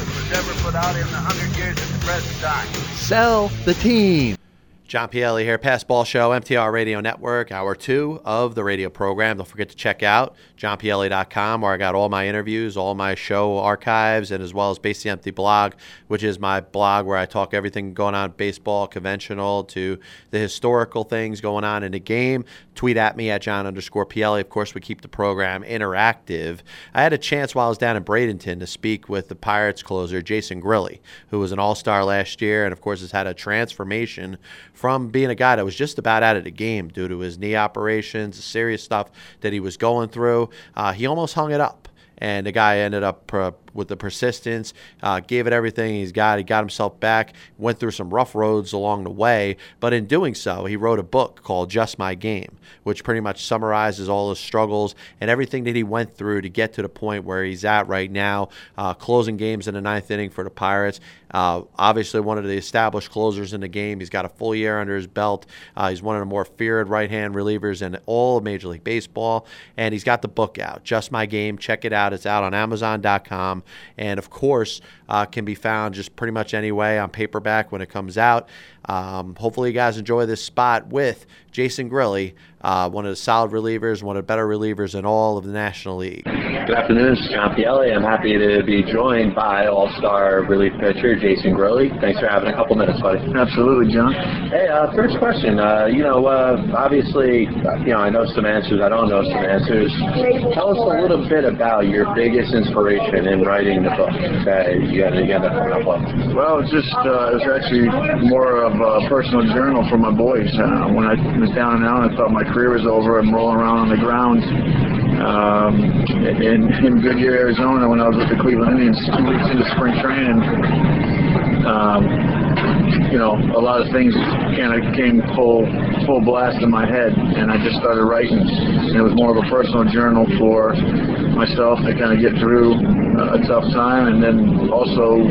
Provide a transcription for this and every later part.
was ever put out in the hundred years at the present time. Sell the team. John Pielli here, Pass Ball Show, MTR Radio Network, hour two of the radio program. Don't forget to check out johnpielli.com where I got all my interviews, all my show archives, and as well as Base the Empty blog, which is my blog where I talk everything going on baseball, conventional, to the historical things going on in the game. Tweet at me at John underscore Pielli. Of course, we keep the program interactive. I had a chance while I was down in Bradenton to speak with the Pirates closer, Jason Grilli, who was an all star last year and, of course, has had a transformation from being a guy that was just about out of the game due to his knee operations, serious stuff that he was going through. Uh, he almost hung it up. And the guy ended up uh, with the persistence, uh, gave it everything he's got. He got himself back, went through some rough roads along the way. But in doing so, he wrote a book called Just My Game, which pretty much summarizes all his struggles and everything that he went through to get to the point where he's at right now, uh, closing games in the ninth inning for the Pirates. Uh, obviously, one of the established closers in the game. He's got a full year under his belt. Uh, he's one of the more feared right hand relievers in all of Major League Baseball. And he's got the book out, Just My Game. Check it out. It's out on Amazon.com. And of course, uh, can be found just pretty much any way on paperback when it comes out. Um, hopefully, you guys enjoy this spot with Jason Grilli, uh, one of the solid relievers, one of the better relievers in all of the National League. Good afternoon, this is John Pielli. I'm happy to be joined by All-Star relief pitcher Jason Grilli. Thanks for having a couple minutes, buddy. Absolutely, John. Hey, uh, first question. Uh, you know, uh, obviously, you know, I know some answers. I don't know some answers. Tell us a little bit about your biggest inspiration in writing the book that you with. Well, it's just uh, it was actually more of a personal journal for my boys. Uh, when I was down and out, I thought my career was over. I'm rolling around on the ground um, in, in Goodyear, Arizona, when I was with the Cleveland Indians, two weeks into spring training. Um, you know, a lot of things kind of came full full blast in my head, and I just started writing. And it was more of a personal journal for myself to kind of get through a tough time, and then also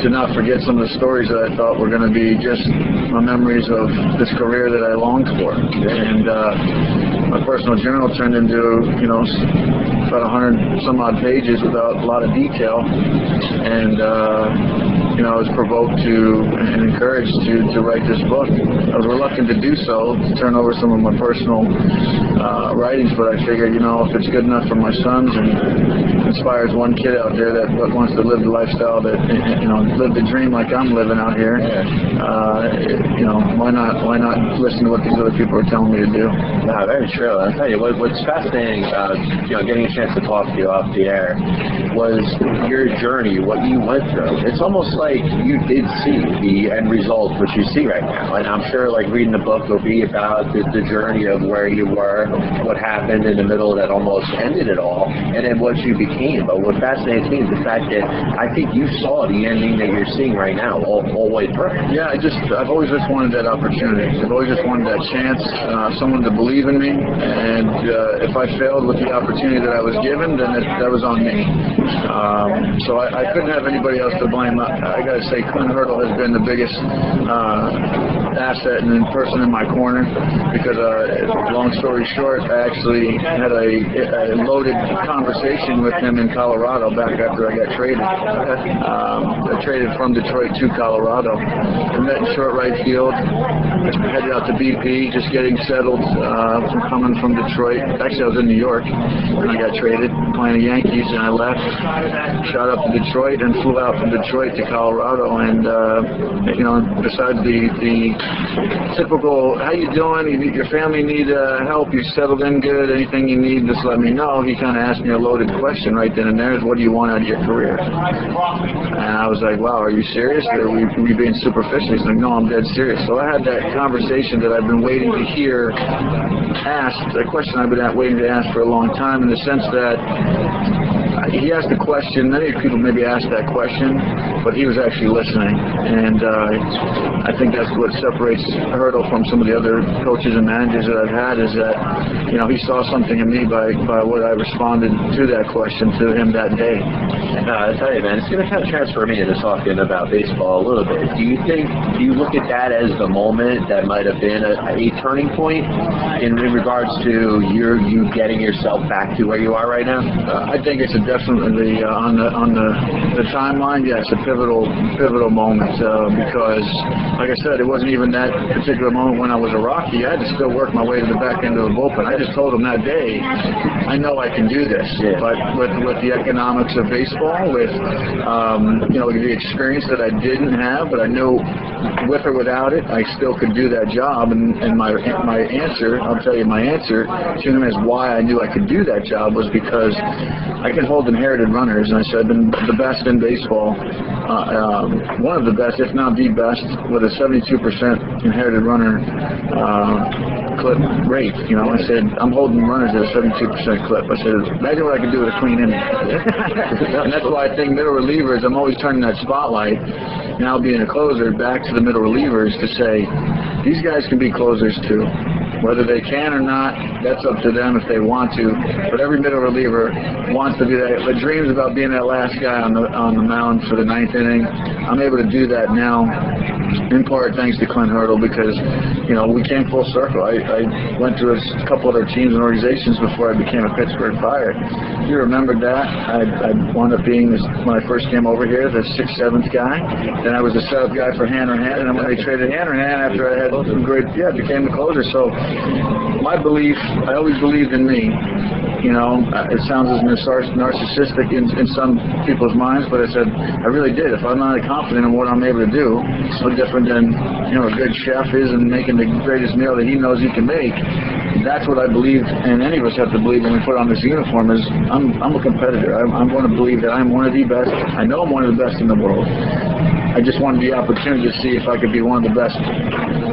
to not forget some of the stories that I thought were going to be just my memories of this career that I longed for. And uh, my personal journal turned into, you know, about 100 some odd pages without a lot of detail. And, uh, you know, I was provoked to and encouraged to, to write this book. I was reluctant to do so, to turn over some of my personal uh, writings, but I figured, you know, if it's good enough for my sons and inspires one kid out there that wants to live the lifestyle that, you know, live the dream like I'm living out here, uh, you know, why not, why not listen to what these other people are telling me to do? Yeah, very true. I'll tell you, what, what's fascinating, uh, you know, getting a chance to talk to you off the air was your journey, what you went through. It's almost like like you did see the end result, which you see right now. And I'm sure, like reading the book will be about the, the journey of where you were, what happened in the middle that almost ended it all, and then what you became. But what fascinates me is the fact that I think you saw the ending that you're seeing right now all, all way. Yeah, I just I've always just wanted that opportunity. I've always just wanted that chance, uh, someone to believe in me, and uh, if I failed with the opportunity that I was given, then it, that was on me. Um, so I, I couldn't have anybody else to blame. I, I got to say, Clint Hurdle has been the biggest uh, asset and person in my corner because, uh, long story short, I actually had a, a loaded conversation with him in Colorado back after I got traded. Um, I traded from Detroit to Colorado. We met in short right field. Headed out to BP, just getting settled uh, from coming from Detroit. Actually, I was in New York when I got traded, playing the Yankees, and I left. Shot up to Detroit and flew out from Detroit to Colorado. And uh, you know, besides the the typical, how you doing? You your family need uh, help? You settled in good? Anything you need, just let me know. He kind of asked me a loaded question right then and there: is what do you want out of your career? And I was like, wow, are you serious? Are we, we being superficial? He's like, no, I'm dead serious. So I had that conversation that I've been waiting to hear asked, a question I've been waiting to ask for a long time, in the sense that he asked a question. Many people maybe asked that question, but he was actually listening, and uh, I think that's what separates Hurdle from some of the other coaches and managers that I've had is that you know he saw something in me by by what I responded to that question to him that day. Uh, I tell you, man, it's going to kind of transfer me into talking about baseball a little bit. Do you think? Do you look at that as the moment that might have been a, a turning point in, in regards to your you getting yourself back to where you are right now? Uh, I think it's a definitely uh, on the on the the timeline. Yes, pivotal pivotal moment uh, because, like I said, it wasn't even that particular moment when I was a Rocky. I had to still work my way to the back end of the bullpen. I just told him that day, I know I can do this. Yeah. But with with the economics of baseball, with um, you know the experience that I didn't have, but I knew with or without it, I still could do that job. And, and my my answer, I'll tell you, my answer to him is why I knew I could do that job was because I can hold inherited runners, and I said I've been the best in baseball, um, one of the best, if not the best, with a 72% inherited runner uh, clip rate. You know, I said I'm holding runners at a 72% clip. I said imagine what I could do with a clean inning, and that's why I think middle relievers. I'm always turning that spotlight. Now being a closer, back to the middle relievers to say these guys can be closers too. Whether they can or not, that's up to them if they want to. But every middle reliever wants to be that. The dreams about being that last guy on the on the mound for the ninth inning. I'm able to do that now, in part thanks to Clint Hurdle because you know we came full circle. I, I went to a couple other teams and organizations before I became a Pittsburgh Pirate. You remember that? I, I wound up being this, when I first came over here the sixth, seventh guy. Then I was the seventh guy for Hanrahan, and then when they traded Hanrahan after I had some great, yeah, became the closer. So my belief, I always believed in me. You know, uh, it sounds as nar- narcissistic in, in some people's minds, but I said I really did. If I'm not confident in what I'm able to do, it's no different than you know a good chef is in making the greatest meal that he knows he can make. That's what I believe, and any of us have to believe when we put on this uniform. Is I'm I'm a competitor. I'm, I'm going to believe that I'm one of the best. I know I'm one of the best in the world. I just wanted the opportunity to see if I could be one of the best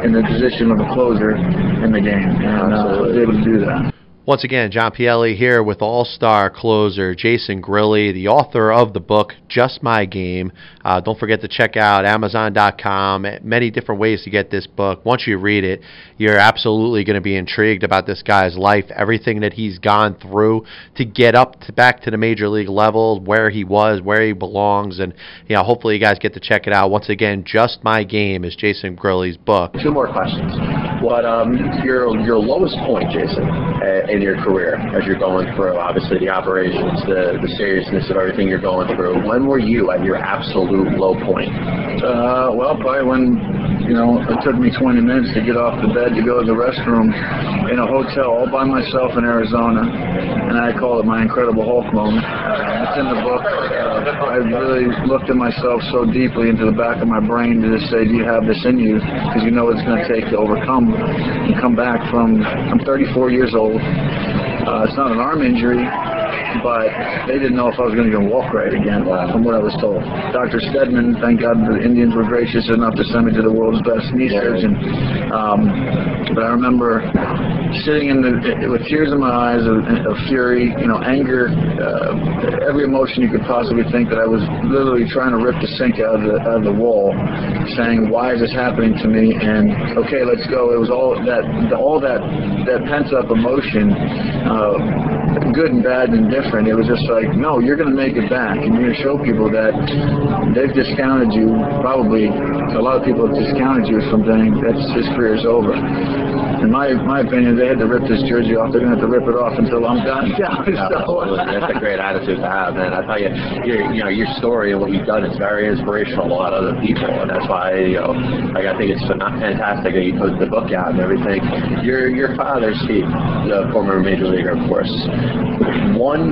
in the position of a closer in the game, and uh, I was able to do that. Once again, John Pielli here with All Star closer Jason Grilli, the author of the book Just My Game. Uh, don't forget to check out Amazon.com. Many different ways to get this book. Once you read it, you're absolutely going to be intrigued about this guy's life, everything that he's gone through to get up to back to the major league level, where he was, where he belongs, and you know, hopefully you guys get to check it out. Once again, Just My Game is Jason Grilli's book. Two more questions. What um your your lowest point, Jason, uh, in your career as you're going through obviously the operations, the the seriousness of everything you're going through. When were you at your absolute low point? Uh, well, probably when you know it took me 20 minutes to get off the bed to go to the restroom in a hotel all by myself in Arizona, and I call it my Incredible Hulk moment. Uh, it's in the book. Uh, I really looked at myself so deeply into the back of my brain to just say, "Do you have this in you?" Because you know what it's going to take to overcome and come back from. I'm 34 years old. Uh, it's not an arm injury. but they didn't know if I was going to even walk right again, from what I was told. Dr. Steadman, thank God the Indians were gracious enough to send me to the world's best knee surgeon. Um, but I remember sitting in the with tears in my eyes of, of fury, you know, anger, uh, every emotion you could possibly think that I was literally trying to rip the sink out of the, out of the wall, saying, "Why is this happening to me?" And okay, let's go. It was all that all that that pent up emotion. Uh, good and bad and different. It was just like, no, you're going to make it back, and you're going to show people that they've discounted you. Probably a lot of people have discounted you from saying that's his career's over. In my my opinion, they had to rip this jersey off. They're going to have to rip it off until I'm done. Yeah, absolutely. That's a great attitude to have, man. I tell you, your you know your story and what you've done is very inspirational to a lot of other people, and that's why you know, like I think it's fantastic that you put the book out and everything. Your your father, Steve, the former major leaguer, of course, one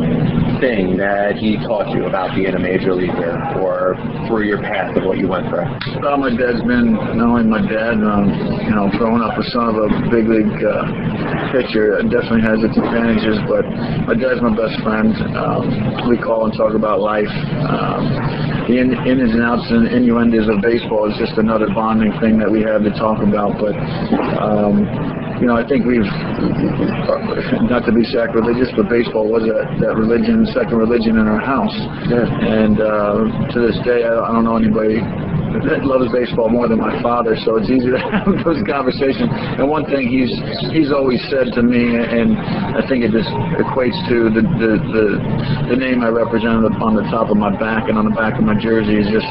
thing that he taught you about being a major leaguer or through your path of what you went through? Well, my dad's been not only my dad, um, you know, growing up with son of a big league uh, pitcher definitely has its advantages, but my dad's my best friend. Um, we call and talk about life. Um, the in, ins and outs and innuendos of baseball is just another bonding thing that we have to talk about, but um, you know, I think we've, not to be sacrilegious, but baseball was that, that religion, second religion in our house. Yeah. And uh, to this day, I, I don't know anybody that loves baseball more than my father, so it's easy to have those conversations. And one thing he's he's always said to me, and I think it just equates to the the the, the name I represent on the top of my back and on the back of my jersey is just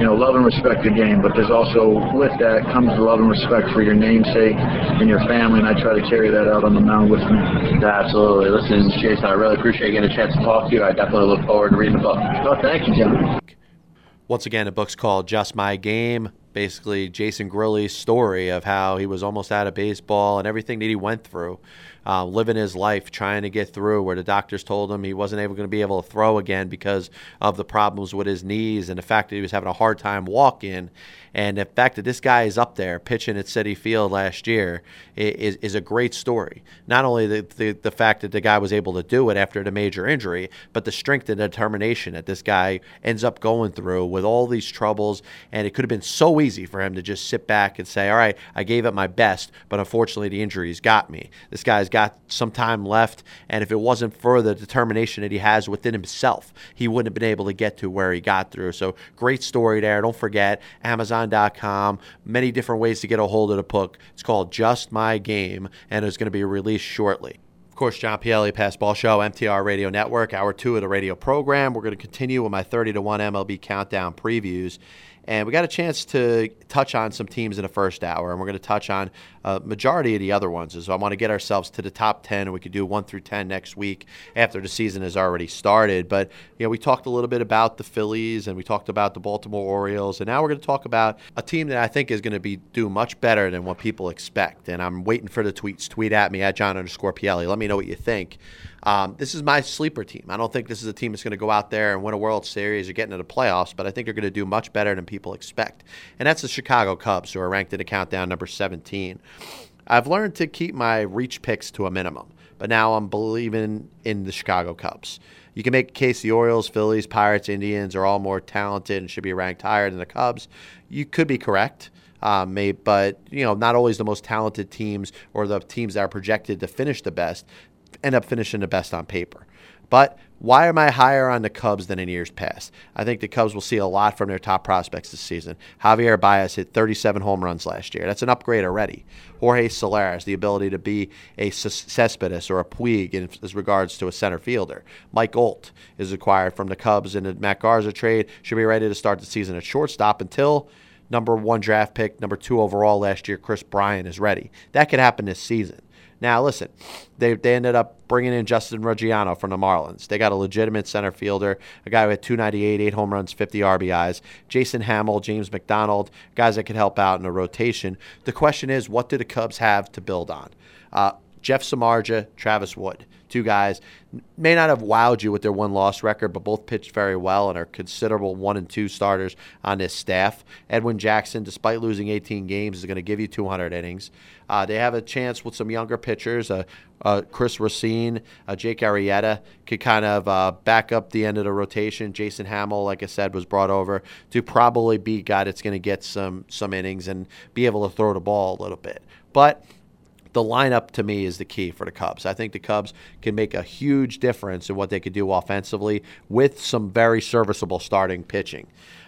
you know love and respect the game. But there's also with that comes the love and respect for your namesake and your family, and I try to carry that out on the mound with me. Absolutely. Listen, Jason, I really appreciate getting a chance to talk to you. I definitely look forward to reading the book. Oh, thank you, John. Once again, a book's called Just My Game. Basically, Jason Grilli's story of how he was almost out of baseball and everything that he went through, uh, living his life, trying to get through, where the doctors told him he wasn't able going to be able to throw again because of the problems with his knees and the fact that he was having a hard time walking. And the fact that this guy is up there pitching at Citi Field last year is, is a great story. Not only the, the, the fact that the guy was able to do it after the major injury, but the strength and determination that this guy ends up going through with all these troubles. And it could have been so easy for him to just sit back and say, All right, I gave it my best, but unfortunately the injuries got me. This guy's got some time left. And if it wasn't for the determination that he has within himself, he wouldn't have been able to get to where he got through. So great story there. Don't forget, Amazon Amazon.com. Many different ways to get a hold of the book. It's called Just My Game, and it's going to be released shortly. Of course, John Pielli, Passball Show, MTR Radio Network, hour two of the radio program. We're going to continue with my 30 to 1 MLB countdown previews. And we got a chance to touch on some teams in the first hour, and we're going to touch on a majority of the other ones. So I want to get ourselves to the top 10, and we could do 1 through 10 next week after the season has already started. But, you know, we talked a little bit about the Phillies, and we talked about the Baltimore Orioles, and now we're going to talk about a team that I think is going to be do much better than what people expect. And I'm waiting for the tweets. Tweet at me at John underscore Pielli. Let me know what you think. Um, this is my sleeper team. I don't think this is a team that's going to go out there and win a World Series or get into the playoffs, but I think they're going to do much better than people expect. And that's the Chicago Cubs, who are ranked in the countdown number 17. I've learned to keep my reach picks to a minimum, but now I'm believing in the Chicago Cubs. You can make a case the Orioles, Phillies, Pirates, Indians are all more talented and should be ranked higher than the Cubs. You could be correct. Um, may, but you know, not always the most talented teams or the teams that are projected to finish the best end up finishing the best on paper. But why am I higher on the Cubs than in years past? I think the Cubs will see a lot from their top prospects this season. Javier Baez hit 37 home runs last year. That's an upgrade already. Jorge Soler the ability to be a Cespedes or a Puig in as regards to a center fielder. Mike Olt is acquired from the Cubs in the Matt Garza trade. Should be ready to start the season at shortstop until number one draft pick, number two overall last year, Kris Bryant is ready. That could happen this season. Now, listen, they, they ended up bringing in Justin Ruggiano from the Marlins. They got a legitimate center fielder, a guy with 298, 8 home runs, 50 RBIs. Jason Hammel, James McDonald, guys that could help out in a rotation. The question is, what do the Cubs have to build on? Uh, Jeff Samardzija, Travis Wood. Two guys may not have wowed you with their one loss record, but both pitched very well and are considerable one and two starters on this staff. Edwin Jackson, despite losing 18 games, is going to give you 200 innings. Uh, they have a chance with some younger pitchers. Uh, uh, Chris Racine, uh, Jake Arrieta could kind of uh, back up the end of the rotation. Jason Hammel, like I said, was brought over to probably be a guy that's going to get some some innings and be able to throw the ball a little bit. But the lineup to me is the key for the Cubs. I think the Cubs can make a huge difference in what they could do offensively with some very serviceable starting pitching.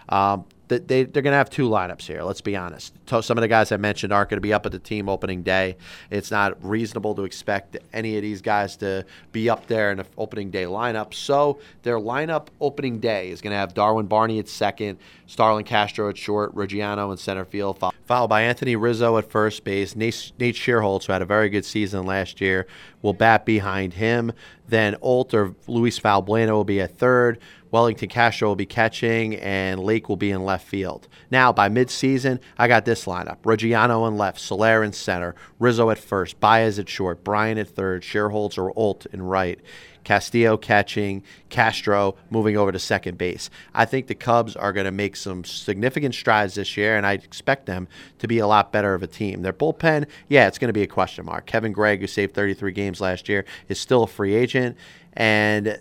Um, they, they're going to have two lineups here. Let's be honest. Some of the guys I mentioned aren't going to be up at the team opening day. It's not reasonable to expect any of these guys to be up there in the opening day lineup. So their lineup opening day is going to have Darwin Barney at second, Starlin Castro at short, Ruggiano in center field, followed by Anthony Rizzo at first base. Nate, Nate Schierholtz, who had a very good season last year, will bat behind him. Then Olt or Luis Valbuena will be at third. Wellington Castro will be catching, and Lake will be in left field. Now, by midseason, I got this lineup Ruggiano in left, Soler in center, Rizzo at first, Baez at short, Bryan at third, Schierholtz or Olt in right. Castillo catching, Castro moving over to second base. I think the Cubs are going to make some significant strides this year, and I expect them to be a lot better of a team. Their bullpen, yeah, it's going to be a question mark. Kevin Gregg, who saved 33 games last year, is still a free agent, and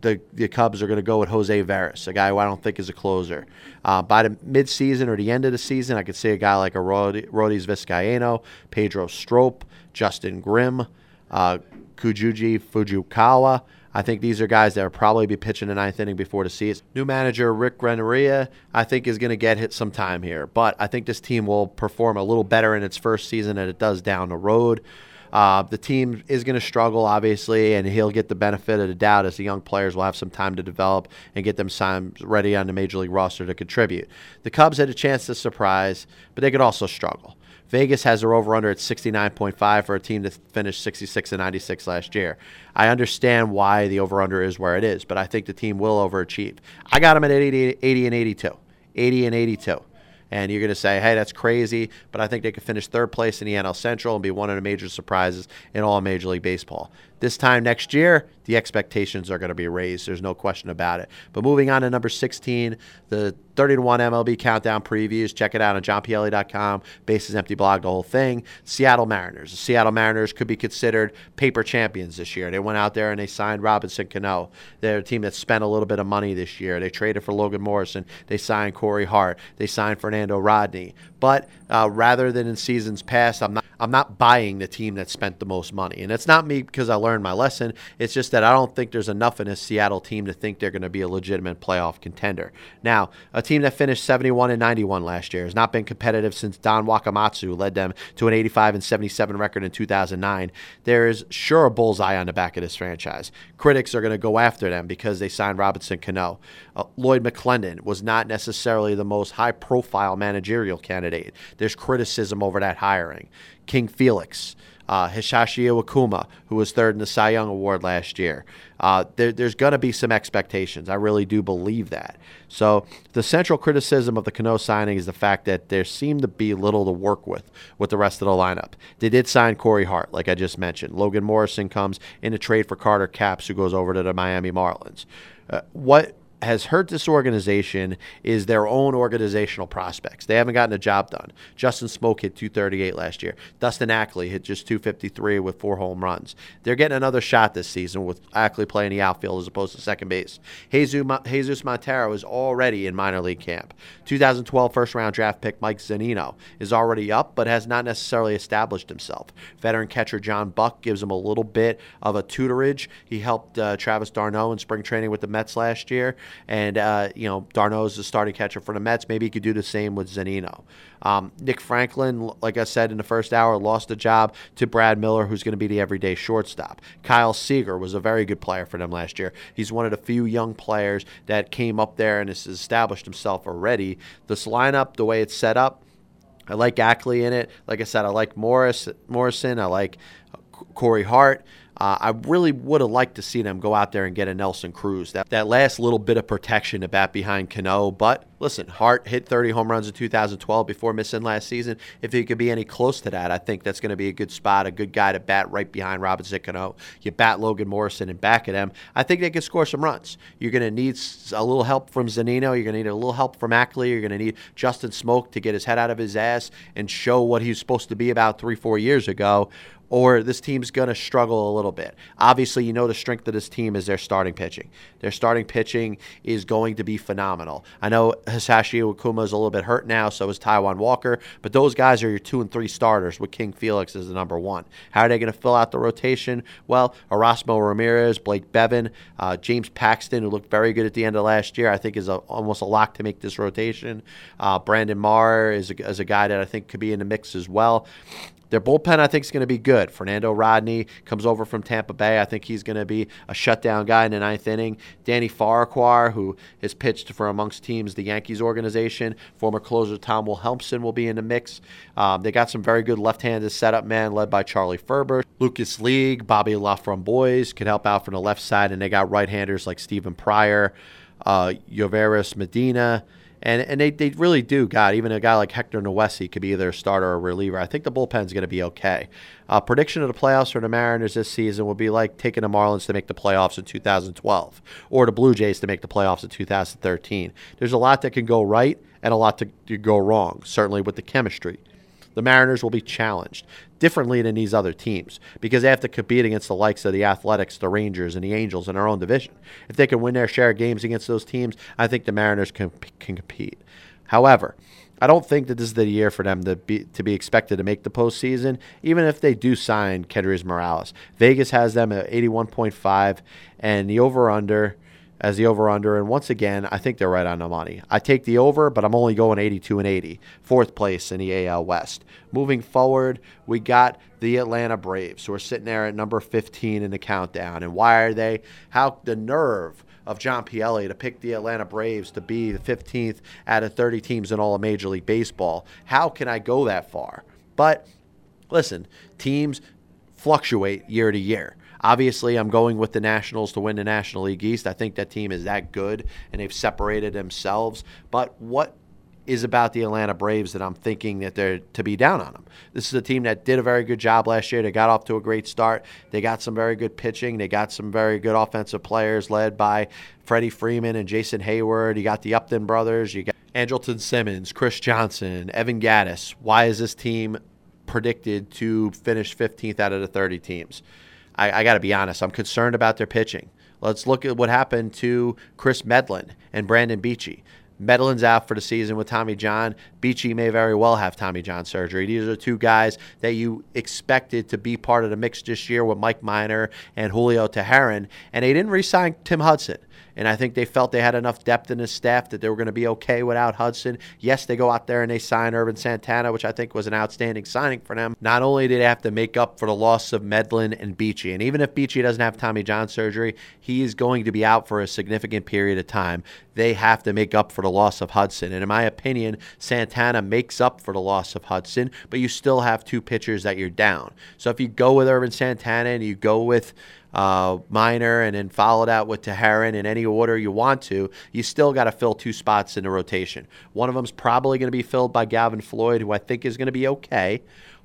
the, the Cubs are going to go with Jose Veras, a guy who I don't think is a closer. Uh, by the midseason or the end of the season, I could see a guy like a Arodys Vizcaino, Pedro Strop, Justin Grimm, uh, Kujuji. I think these are guys that will probably be pitching the ninth inning before the season. New manager Rick Renteria, I think, is going to get hit some time here, but I think this team will perform a little better in its first season than it does down the road. Uh, the team is going to struggle, obviously, and he'll get the benefit of the doubt as the young players will have some time to develop and get them signed ready on the major league roster to contribute. The Cubs had a chance to surprise, but they could also struggle. Vegas has their over under at 69.5 for a team that finished 66 and 96 last year. I understand why the over under is where it is, but I think the team will overachieve. I got them at 80, 80 and 82. 80 and 82 and you're going to say, hey, that's crazy, but I think they could finish third place in the NL Central and be one of the major surprises in all Major League Baseball. This time next year, the expectations are going to be raised. There's no question about it. But moving on to number 16, the 30 to 1 MLB countdown previews. Check it out on johnpielli.com. Bases empty blog, the whole thing. Seattle Mariners. The Seattle Mariners could be considered paper champions this year. They went out there and they signed Robinson Cano. They're a team that spent a little bit of money this year. They traded for Logan Morrison. They signed Corey Hart. They signed Fernando Rodney. But uh, rather than in seasons past, I'm not I'm not buying the team that spent the most money. And it's not me because I learned my lesson. It's just that I don't think there's enough in a Seattle team to think they're going to be a legitimate playoff contender. Now, a team that finished 71 and 91 last year has not been competitive since Don Wakamatsu led them to an 85 and 77 record in 2009. There is sure a bullseye on the back of this franchise. Critics are going to go after them because they signed Robinson Cano. Uh, Lloyd McClendon was not necessarily the most high profile managerial candidate. There's criticism over that hiring. King Felix, uh, Hisashi Iwakuma, who was third in the Cy Young Award last year. Uh, there, there's going to be some expectations. I really do believe that. So the central criticism of the Cano signing is the fact that there seemed to be little to work with with the rest of the lineup. They did sign Corey Hart, like I just mentioned. Logan Morrison comes in a trade for Carter Capps, who goes over to the Miami Marlins. Uh, what has hurt this organization is their own organizational prospects. They haven't gotten a job done. Justin Smoak hit 238 last year. Dustin Ackley hit just 253 with four home runs. They're getting another shot this season with Ackley playing the outfield as opposed to second base. Jesus Montero is already in minor league camp. 2012 first round draft pick Mike Zunino is already up, but has not necessarily established himself. Veteran catcher John Buck gives him a little bit of a tutorage. He helped uh, Travis d'Arnaud in spring training with the Mets last year. And, uh, you know, d'Arnaud is the starting catcher for the Mets. Maybe he could do the same with Zunino. Um, Nick Franklin, like I said in the first hour, lost the job to Brad Miller, who's going to be the everyday shortstop. Kyle Seager was a very good player for them last year. He's one of the few young players that came up there and has established himself already. This lineup, the way it's set up, I like Ackley in it. Like I said, I like Morris Morrison. I like Corey Hart. Uh, I really would have liked to see them go out there and get a Nelson Cruz. That that last little bit of protection to bat behind Cano, but listen, Hart hit 30 home runs in 2012 before missing last season. If he could be any close to that, I think that's going to be a good spot, a good guy to bat right behind Robinson Cano. You bat Logan Morrison and back at him. I think they can score some runs. You're going to need a little help from Zunino. You're going to need a little help from Ackley. You're going to need Justin Smoak to get his head out of his ass and show what he's supposed to be about three, four years ago or this team's going to struggle a little bit. Obviously, you know the strength of this team is their starting pitching. Their starting pitching is going to be phenomenal. I know Hisashi Iwakuma is a little bit hurt now, so is Taijuan Walker, but those guys are your two and three starters with King Felix as the number one. How are they going to fill out the rotation? Well, Erasmo Ramirez, Blake Beavan, uh, James Paxton, who looked very good at the end of last year, I think is a, almost a lock to make this rotation. Uh, Brandon Marr is a, is a guy that I think could be in the mix as well. Their bullpen, I think, is going to be good. Fernando Rodney comes over from Tampa Bay. I think he's going to be a shutdown guy in the ninth inning. Danny Farquhar, who has pitched for amongst teams the Yankees organization, former closer Tom Wilhelmsen will be in the mix. Um, they got some very good left-handed setup men led by Charlie Ferber. Lucas League, Bobby Laframboise could help out from the left side, and they got right-handers like Stephen Pryor, uh, Yoervis Medina. And and they, they really do, God, even a guy like Hector Noesi could be either a starter or a reliever. I think the bullpen's going to be okay. Uh, prediction of the playoffs for the Mariners this season will be like taking the Marlins to make the playoffs in 2012 or the Blue Jays to make the playoffs in 2013. There's a lot that can go right and a lot to go wrong, certainly with the chemistry the Mariners will be challenged differently than these other teams because they have to compete against the likes of the Athletics, the Rangers, and the Angels in their own division. If they can win their share of games against those teams, I think the Mariners can, can compete. However, I don't think that this is the year for them to be to be expected to make the postseason, even if they do sign Kendrys Morales. Vegas has them at 81.5, and the over under as the over under. And once again, I think they're right on the money. I take the over, but I'm only going 82 and 80, fourth place in the AL West. Moving forward, we got the Atlanta Braves, who are sitting there at number 15 in the countdown. And why are they? How the nerve of John Pielli to pick the Atlanta Braves to be the 15th out of 30 teams in all of Major League Baseball. How can I go that far? But listen, teams fluctuate year to year. Obviously, I'm going with the Nationals to win the National League East. I think that team is that good and they've separated themselves. But what is about the Atlanta Braves that I'm thinking that they're to be down on them. This is a team that did a very good job last year. They got off to a great start. They got some very good pitching. They got some very good offensive players led by Freddie Freeman and Jason Heyward. You got the Upton brothers. You got Andrelton Simmons, Chris Johnson, Evan Gattis. Why is this team predicted to finish 15th out of the 30 teams? I, I got to be honest, I'm concerned about their pitching. Let's look at what happened to Kris Medlen and Brandon Beachy. Medlen's out for the season with Tommy John. Beachy may very well have Tommy John surgery. These are two guys that you expected to be part of the mix this year with Mike Minor and Julio Teheran, and they didn't re-sign Tim Hudson. And I think they felt they had enough depth in the staff that they were going to be okay without Hudson. Yes, they go out there and they sign Ervin Santana, which I think was an outstanding signing for them. Not only did they have to make up for the loss of Medlen and Beachy, and even if Beachy doesn't have Tommy John surgery, he is going to be out for a significant period of time. They have to make up for the loss of Hudson. And in my opinion, Santana makes up for the loss of Hudson, but you still have two pitchers that you're down. So if you go with Ervin Santana and you go with uh, Minor, and then followed out with Teheran in any order you want to, you still got to fill two spots in the rotation. One of them is probably going to be filled by Gavin Floyd, who I think is going to be okay,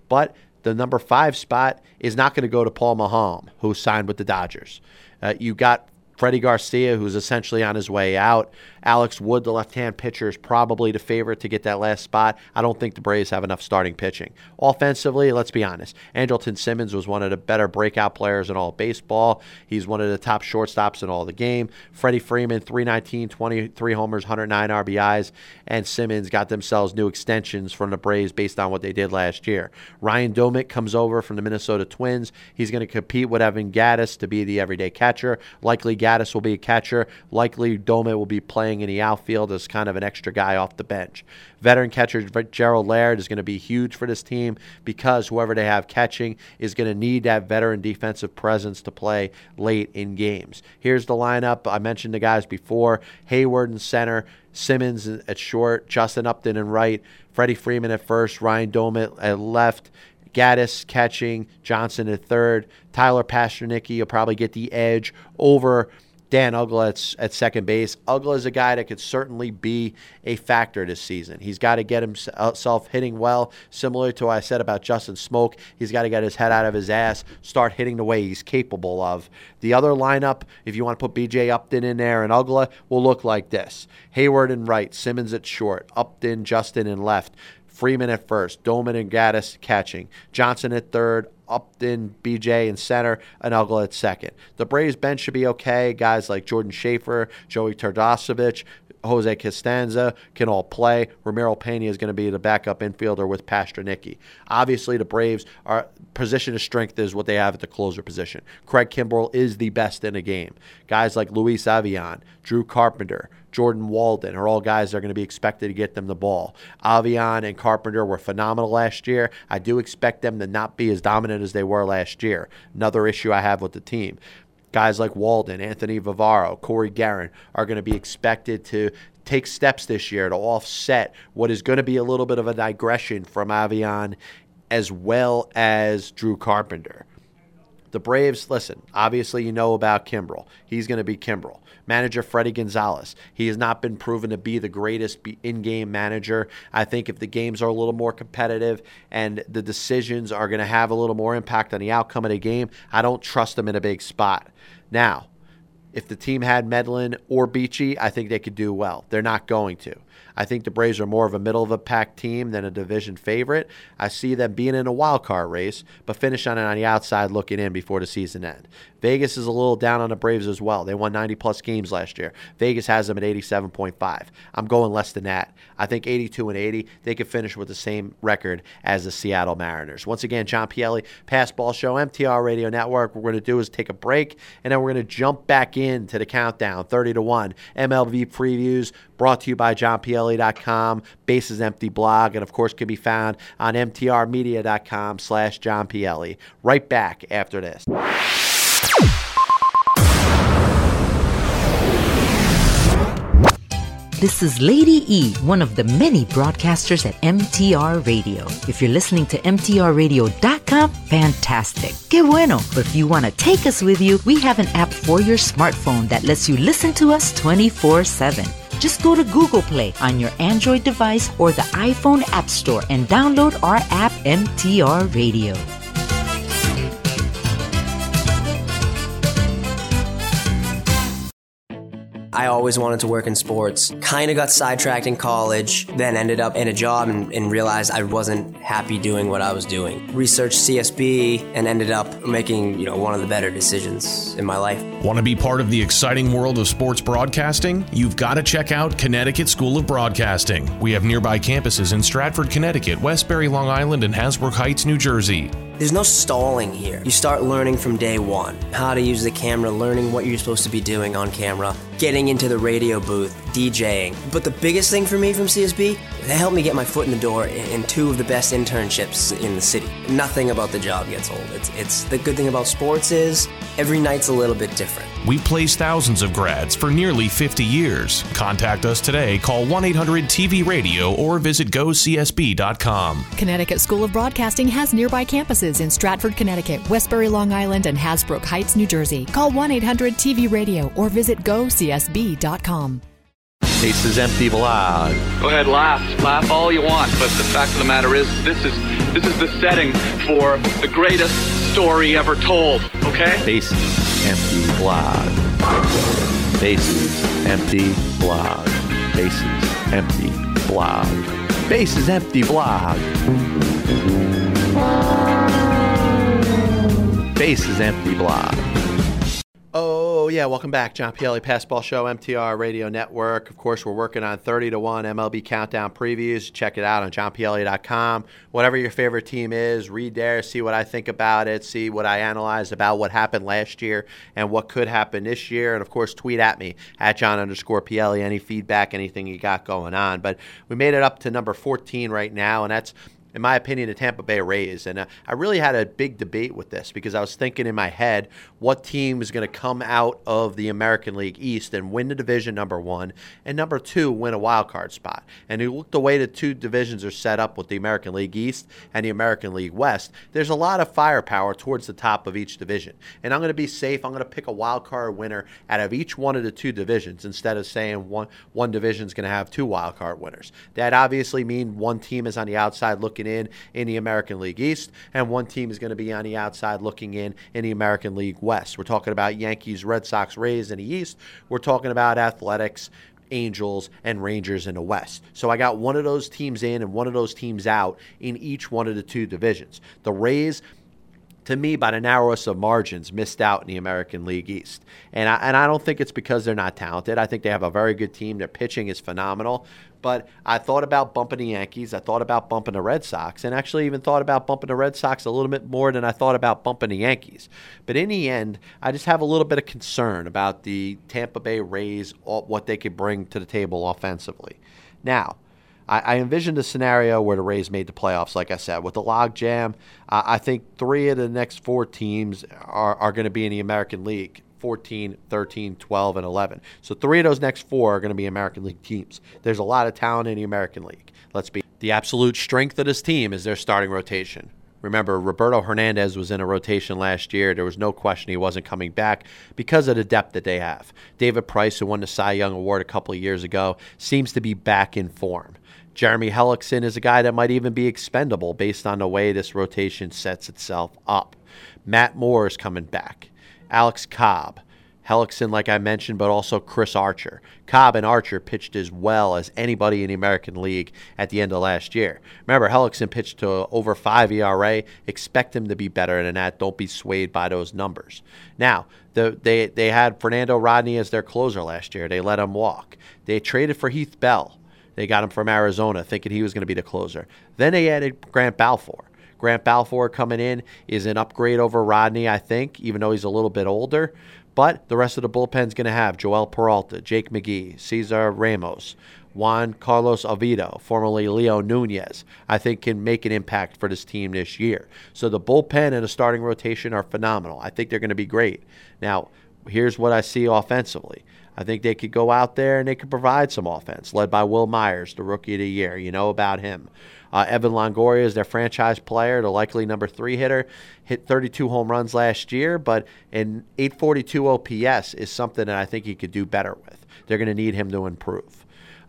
but the number five spot is not going to go to Paul Maholm, who signed with the Dodgers. Uh, you got Freddie Garcia, who's essentially on his way out. Alex Wood, the left hand pitcher, is probably the favorite to get that last spot. I don't think the Braves have enough starting pitching. Offensively, let's be honest. Andrelton Simmons was one of the better breakout players in all baseball. He's one of the top shortstops in all the game. Freddie Freeman, 319, 23 homers, 109 RBIs, and Simmons got themselves new extensions from the Braves based on what they did last year. Ryan Doumit comes over from the Minnesota Twins. He's going to compete with Evan Gattis to be the everyday catcher. Likely Gattis will be a catcher. Likely Doumit will be playing in the outfield as kind of an extra guy off the bench. Veteran catcher Gerald Laird is going to be huge for this team because whoever they have catching is going to need that veteran defensive presence to play late in games. Here's the lineup. I mentioned the guys before Heyward in center, Simmons at short, Justin Upton in right, Freddie Freeman at first, Ryan Doumit at left. Gattis catching, Johnson at third, Tyler Pastornicky will probably get the edge over Dan Uggla at, at second base. Uggla is a guy that could certainly be a factor this season. He's got to get himself hitting well, similar to what I said about Justin Smoak. He's got to get his head out of his ass, start hitting the way he's capable of. The other lineup, if you want to put BJ Upton in there and Uggla, will look like this Heyward in right, Simmons at short, Upton, Justin in left. Freeman at first, Doman and Gattis catching, Johnson at third, Upton, BJ in center, and Uggla at second. The Braves bench should be okay. Guys like Jordan Schafer, Joey Terdoslavich, Jose Constanza can all play. Ramiro Pena is going to be the backup infielder with Pastornicky. Obviously, the Braves are position of strength is what they have at the closer position. Craig Kimbrel is the best in the game. Guys like Luis Avilan, Drew Carpenter, Jordan Walden are all guys that are going to be expected to get them the ball. Avilan and Carpenter were phenomenal last year. I do expect them to not be as dominant as they were last year. Another issue I have with the team. Guys like Walden, Anthony Varvaro, Cory Gearrin are going to be expected to take steps this year to offset what is going to be a little bit of a digression from Avilan as well as Drew Carpenter. The Braves, listen, obviously you know about Kimbrel. He's going to be Kimbrel. Manager Fredi Gonzalez. He has not been proven to be the greatest in game manager. I think if the games are a little more competitive and the decisions are going to have a little more impact on the outcome of the game, I don't trust him in a big spot. Now, if the team had Medlen or Beachy, I think they could do well. They're not going to. I think the Braves are more of a middle of a pack team than a division favorite. I see them being in a wild card race, but finish on on the outside looking in before the season end. Vegas is a little down on the Braves as well. They won 90 plus games last year. Vegas has them at 87.5. I'm going less than that. I think 82 and 80, they could finish with the same record as the Seattle Mariners. Once again, John Pielli, Passball Show, MTR Radio Network. What we're going to do is take a break, and then we're going to jump back into the countdown 30 to 1 MLB previews brought to you by johnpielli.com, Bases Empty blog, and of course can be found on mtrmedia.com slash johnpielli. Right back after this. This is Lady E, one of the many broadcasters at MTR Radio. If you're listening to MTRRadio.com, fantastic. Que bueno. But if you want to take us with you, we have an app for your smartphone that lets you listen to us 24 7. Just go to Google Play on your Android device or the iPhone App Store and download our app MTR Radio. I always wanted to work in sports. Kind of got sidetracked in college, then ended up in a job and, and, realized I wasn't happy doing what I was doing. Researched CSB and ended up making, you know, one of the better decisions in my life. Want to be part of the exciting world of sports broadcasting? You've got to check out Connecticut School of Broadcasting. We have nearby campuses in Stratford, Connecticut, Westbury, Long Island, and Hasbrouck Heights, New Jersey. There's no stalling here. You start learning from day one how to use the camera, learning what you're supposed to be doing on camera, getting into the radio booth, DJing. But the biggest thing for me from CSB, they helped me get my foot in the door in two of the best internships in the city. Nothing about the job gets old. It's, it's the good thing about sports is every night's a little bit different. We've placed thousands of grads for nearly 50 years. Contact us today. Call 1 800 TV Radio or visit gocsb.com. Connecticut School of Broadcasting has nearby campuses in Stratford, Connecticut, Westbury, Long Island, and Hasbrouck Heights, New Jersey. Call 1 800 TV Radio or visit gocsb.com. Bases Empty blog. Go ahead, laugh, laugh all you want, but the fact of the matter is, this is this is the setting for the greatest story ever told. Okay? Bases Empty blog. Bases Empty blog. Bases Empty blog. Bases Empty blog. is Empty blog. Oh, yeah. Welcome back. John Pielli, Passball Show, MTR Radio Network. Of course, we're working on 30 to 1 MLB Countdown previews. Check it out on johnpielli.com. Whatever your favorite team is, read there, see what I think about it, see what I analyze about what happened last year and what could happen this year. And, of course, tweet at me at John underscore Pielli, any feedback, anything you got going on. But we made it up to number 14 right now, and that's in my opinion, the Tampa Bay Rays. And uh, I really had a big debate with this because I was thinking in my head what team is going to come out of the American League East and win the division, number one, and number two, win a wild card spot. And you look the way the two divisions are set up with the American League East and the American League West, there's a lot of firepower towards the top of each division. And I'm going to be safe. I'm going to pick a wild card winner out of each one of the two divisions instead of saying one, one division is going to have two wild card winners. That obviously means one team is on the outside looking looking in in the American League East, and one team is going to be on the outside looking in in the American League West. We're talking about Yankees, Red Sox, Rays in the East. We're talking about Athletics, Angels, and Rangers in the West. So I got one of those teams in and one of those teams out in each one of the two divisions. The Rays to me, by the narrowest of margins, missed out in the American League East. And I, and I don't think it's because they're not talented. I think they have a very good team. Their pitching is phenomenal. But I thought about bumping the Yankees. I thought about bumping the Red Sox, and actually even thought about bumping the Red Sox a little bit more than I thought about bumping the Yankees. But in the end, I just have a little bit of concern about the Tampa Bay Rays, what they could bring to the table offensively. Now, I, I envisioned a scenario where the Rays made the playoffs, like I said, with the logjam. Uh, I think three of the next four teams are, are going to be in the American League. 14, 13, 12, and 11. So three of those next four are going to be American League teams. There's a lot of talent in the American League. Let's be the absolute strength of this team is their starting rotation. Remember, Roberto Hernandez was in a rotation last year. There was no question he wasn't coming back because of the depth that they have. David Price, who won the Cy Young Award a couple of years ago, seems to be back in form. Jeremy Hellickson is a guy that might even be expendable based on the way this rotation sets itself up. Matt Moore is coming back. Alex Cobb. Hellickson, like I mentioned, but also Chris Archer. Cobb and Archer pitched as well as anybody in the American League at the end of last year. Remember, Hellickson pitched to over 5 ERA. Expect him to be better than that. Don't be swayed by those numbers. Now, the, they, they had Fernando Rodney as their closer last year. They let him walk. They traded for Heath Bell. They got him from Arizona, thinking he was going to be the closer. Then they added Grant Balfour. Grant Balfour coming in is an upgrade over Rodney, I think, even though he's a little bit older. But the rest of the bullpen's going to have Joel Peralta, Jake McGee, Cesar Ramos, Juan Carlos Oviedo, formerly Leo Nunez, I think can make an impact for this team this year. So the bullpen and the starting rotation are phenomenal. I think they're going to be great. Now, here's what I see offensively. I think they could go out there and they could provide some offense, led by Wil Myers, the rookie of the year. You know about him. Uh, Evan Longoria is their franchise player, the likely number three hitter. Hit 32 home runs last year, but an 842 OPS is something that I think he could do better with. They're going to need him to improve.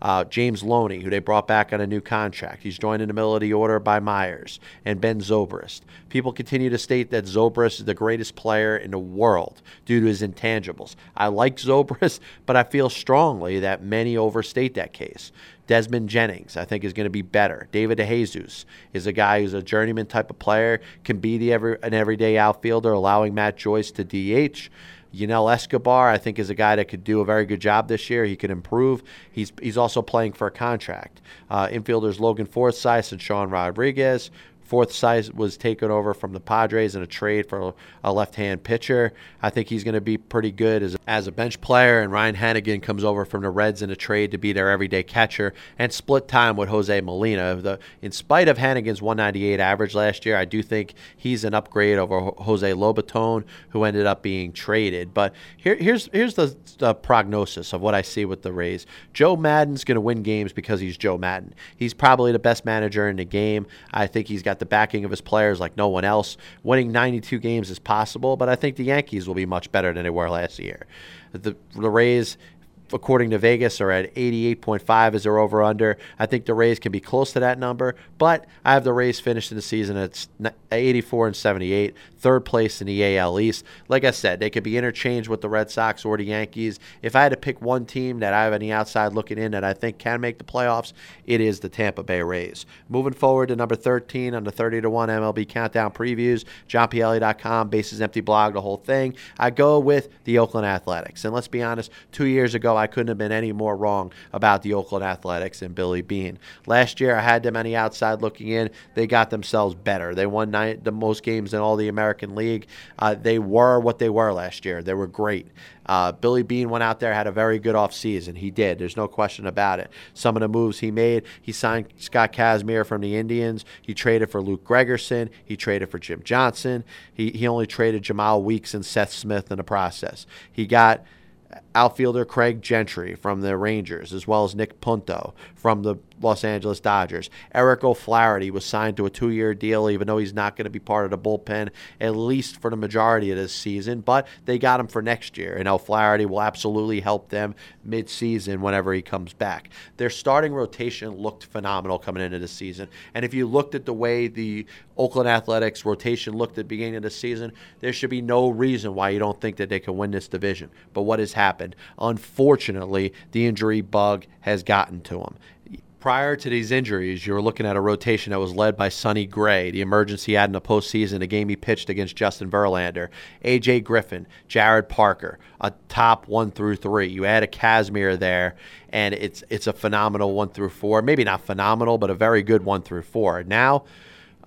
Uh, James Loney, who they brought back on a new contract. He's joined in the middle of the order by Myers and Ben Zobrist. People continue to state that Zobrist is the greatest player in the world due to his intangibles. I like Zobrist, but I feel strongly that many overstate that case. Desmond Jennings, I think, is going to be better. David DeJesus is a guy who's a journeyman type of player, can be the every, an everyday outfielder, allowing Matt Joyce to DH. Yunel Escobar, I think, is a guy that could do a very good job this year. He could improve. He's he's also playing for a contract. Uh, infielders Logan Forsythe and Sean Rodriguez. Forsythe was taken over from the Padres in a trade for a left-hand pitcher. I think he's going to be pretty good as, as a bench player. And Ryan Hanigan comes over from the Reds in a trade to be their everyday catcher and split time with Jose Molina. The, in spite of Hanigan's 198 average last year, I do think he's an upgrade over Jose Lobaton, who ended up being traded. But here, here's here's the, the prognosis of what I see with the Rays. Joe Maddon's going to win games because he's Joe Maddon. He's probably the best manager in the game. I think he's got the backing of his players like no one else. Winning 92 games is possible, but I think the Yankees will be much better than they were last year. The, the Rays according to Vegas, are at 88.5 as their over under. I think the Rays can be close to that number, but I have the Rays finished in the season at 84 and 78, third place in the AL East. Like I said, they could be interchanged with the Red Sox or the Yankees. If I had to pick one team that I have any outside looking in that I think can make the playoffs, it is the Tampa Bay Rays. Moving forward to number 13 on the 30 to 1 MLB countdown previews, johnpielli.com, bases empty blog, the whole thing. I go with the Oakland Athletics. And let's be honest, two years ago, I couldn't have been any more wrong about the Oakland Athletics and Billy Beane. Last year, I had them on the outside looking in. They got themselves better. They won nine, the most games in all the American League. Uh, they were what they were last year. They were great. Uh, Billy Beane went out there, had a very good offseason. He did. There's no question about it. Some of the moves he made, he signed Scott Kazmir from the Indians. He traded for Luke Gregerson. He traded for Jim Johnson. He, he only traded Jemile Weeks and Seth Smith in the process. He got outfielder Craig Gentry from the Rangers, as well as Nick Punto from the Los Angeles Dodgers. Eric O'Flaherty was signed to a two year deal, even though he's not going to be part of the bullpen, at least for the majority of this season, but they got him for next year, and O'Flaherty will absolutely help them mid season whenever he comes back. Their starting rotation looked phenomenal coming into the season, and if you looked at the way the Oakland Athletics rotation looked at the beginning of the season, there should be no reason why you don't think that they can win this division. But what has happened? Unfortunately, the injury bug has gotten to him prior to these injuries, you were looking at a rotation that was led by Sonny Gray, the emergence he had in the postseason, a game he pitched against Justin Verlander, A.J. Griffin, Jarrod Parker, a top one through three. You add a Kazmir there, and it's it's a phenomenal one through four. Maybe not phenomenal, but a very good one through four. Now,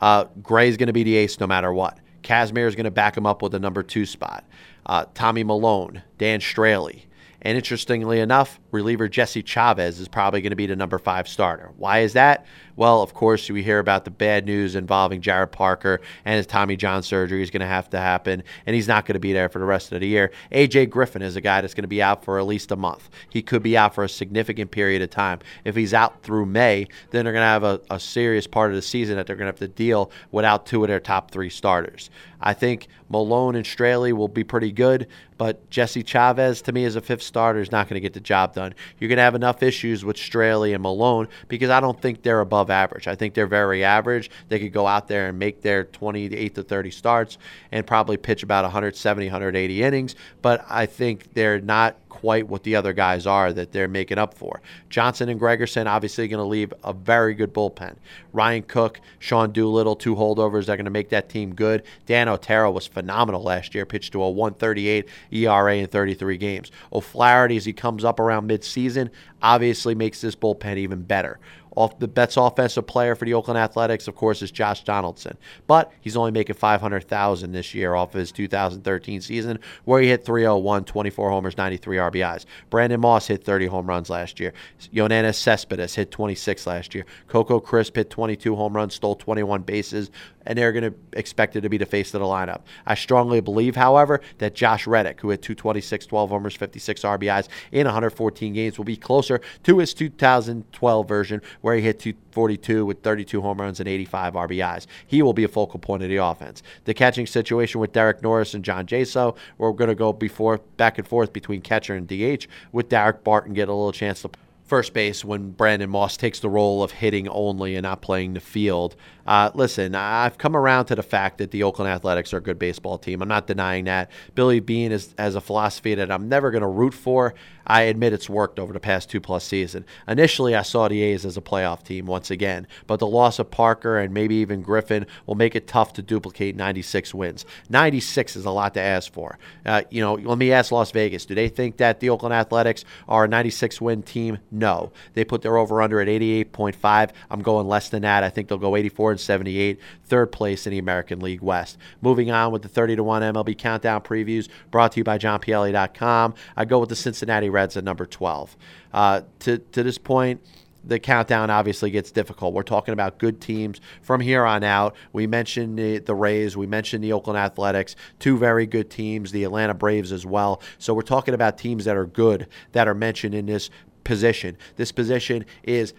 uh, Gray's going to be the ace no matter what. Kazmir is going to back him up with the number two spot. Uh, Tommy Milone, Dan Straily. And interestingly enough, reliever Jesse Chavez is probably going to be the number five starter. Why is that? Well, of course, we hear about the bad news involving Jarrod Parker and his Tommy John surgery is going to have to happen, and he's not going to be there for the rest of the year. AJ Griffin is a guy that's going to be out for at least a month. He could be out for a significant period of time. If he's out through May, then they're going to have a, a serious part of the season that they're going to have to deal without two of their top three starters. I think Milone and Straily will be pretty good, but Jesse Chavez, to me, as a fifth starter, is not going to get the job done. You're going to have enough issues with Straily and Milone because I don't think they're above average. I think they're very average. They could go out there and make their 28 to 30 starts and probably pitch about 170, 180 innings, but I think they're not quite what the other guys are that they're making up for. Johnson and Gregerson obviously going to leave a very good bullpen. Ryan Cook, Sean Doolittle, two holdovers are going to make that team good. Dan Otero was phenomenal last year, pitched to a 138 ERA in 33 games. O'Flaherty, as he comes up around midseason, obviously makes this bullpen even better. Off the best offensive player for the Oakland Athletics, of course, is Josh Donaldson, but he's only making 500,000 this year off of his 2013 season, where he hit 301, 24 homers, 93 RBIs. Brandon Moss hit 30 home runs last year. Yoenis Cespedes hit 26 last year. Coco Crisp hit 22 home runs, stole 21 bases, and they're going to expect it to be the face of the lineup. I strongly believe, however, that Josh Reddick, who had 226, 12 homers, 56 RBIs in 114 games, will be closer to his 2012 version, where he hit 242 with 32 home runs and 85 RBIs. He will be a focal point of the offense. The catching situation with Derek Norris and John Jaso, we're going to go before back and forth between catcher and DH, with Daric Barton get a little chance to first base when Brandon Moss takes the role of hitting only and not playing the field. Uh, listen, I've come around to the fact that the Oakland Athletics are a good baseball team. I'm not denying that. Billy Beane is, has a philosophy that I'm never going to root for. I admit it's worked over the past two plus season. Initially, I saw the A's as a playoff team once again, but the loss of Parker and maybe even Griffin will make it tough to duplicate 96 wins. 96 is a lot to ask for. Uh, you know, let me ask Las Vegas: Do they think that the Oakland Athletics are a 96 win team? No. They put their over under at 88.5. I'm going less than that. I think they'll go 84 and 78, third place in the American League West. Moving on with the 30 to 1 MLB countdown previews brought to you by JohnPielli.com. I go with the Cincinnati Reds at number 12. Uh, to, to this point, the countdown obviously gets difficult. We're talking about good teams from here on out. We mentioned the, the, Rays, we mentioned the Oakland Athletics, two very good teams, the Atlanta Braves as well. So we're talking about teams that are good that are mentioned in this position. This position is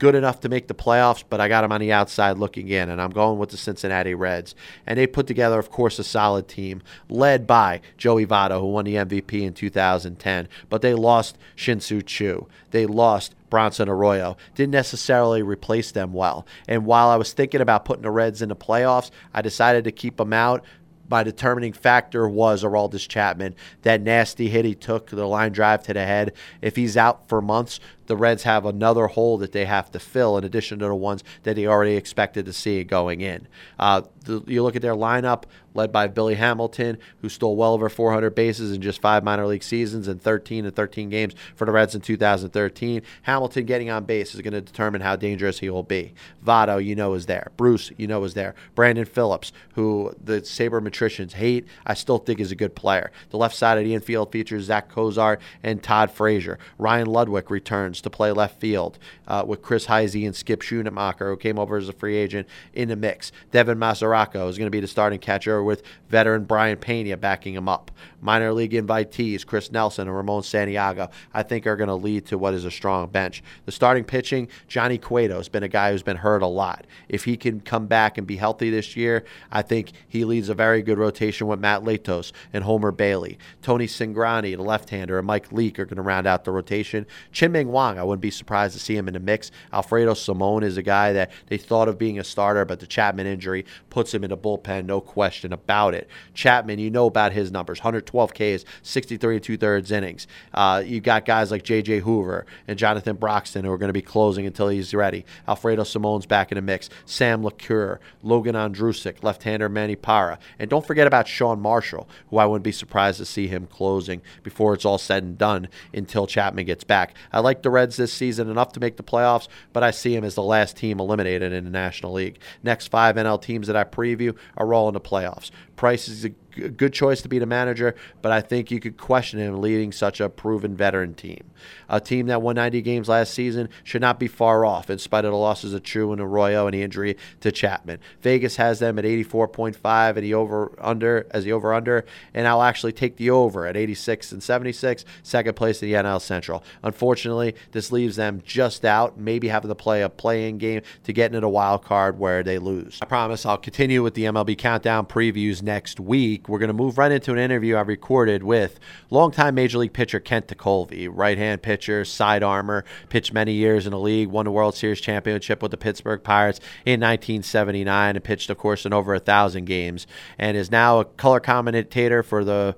good enough to make the playoffs, but I got them on the outside looking in, and I'm going with the Cincinnati Reds. And they put together, of course, a solid team led by Joey Votto, who won the MVP in 2010. But they lost Shin-Soo Choo. They lost Bronson Arroyo. Didn't necessarily replace them well. And while I was thinking about putting the Reds in the playoffs, I decided to keep them out my determining factor was Aroldis Chapman. That nasty hit he took, the line drive to the head. If he's out for months, the Reds have another hole that they have to fill in addition to the ones that they already expected to see going in. Uh, the, you look at their lineup, led by Billy Hamilton, who stole well over 400 bases in just five minor league seasons and 13 and 13 games for the Reds in 2013. Hamilton getting on base is going to determine how dangerous he will be. Votto, you know, is there. Bruce, you know, is there. Brandon Phillips, who the sabermetricians hate, I still think is a good player. The left side of the infield features Zach Cozart and Todd Frazier. Ryan Ludwick returns to play left field uh, with Chris Heisey and Skip Schumacher, who came over as a free agent, in the mix. Devin Mesoraco is going to be the starting catcher with veteran Brayan Pena backing him up. Minor league invitees Chris Nelson and Ramon Santiago, I think, are going to lead to what is a strong bench. The starting pitching, Johnny Cueto has been a guy who's been hurt a lot. If he can come back and be healthy this year, I think he leads a very good rotation with Matt Latos and Homer Bailey. Tony Cingrani, the left-hander, and Mike Leake are going to round out the rotation. Chien-Ming Wang, I wouldn't be surprised to see him in the mix. Alfredo Simon is a guy that they thought of being a starter, but the Chapman injury puts him in the bullpen, no question about it. Chapman, you know about his numbers 112 Ks, 63 and two thirds innings. Uh, you got guys like J.J. Hoover and Jonathan Broxton who are going to be closing until he's ready. Alfredo Simon's back in the mix. Sam LeCure, Logan Ondrusek, left hander Manny Parra. And don't forget about Sean Marshall, who I wouldn't be surprised to see him closing before it's all said and done until Chapman gets back. I like the Reds this season enough to make the playoffs, but I see him as the last team eliminated in the National League. Next five NL teams that I preview are all in the playoffs. Price is good choice to be the manager, but I think you could question him leading such a proven veteran team. A team that won 90 games last season should not be far off, in spite of the losses of True and Arroyo and the injury to Chapman. Vegas has them at 84.5 and the over under as the over under, and I'll actually take the over at 86 and 76, second place in the NL Central. Unfortunately, this leaves them just out, maybe having to play a play-in game to get into the wild card where they lose. I promise I'll continue with the MLB countdown previews next week. We're going to move right into an interview I recorded with longtime Major League pitcher Kent Tekulve, right-hand pitcher, side armor, pitched many years in the league, won the World Series championship with the Pittsburgh Pirates in 1979, and pitched, of course, in over a thousand games, and is now a color commentator for the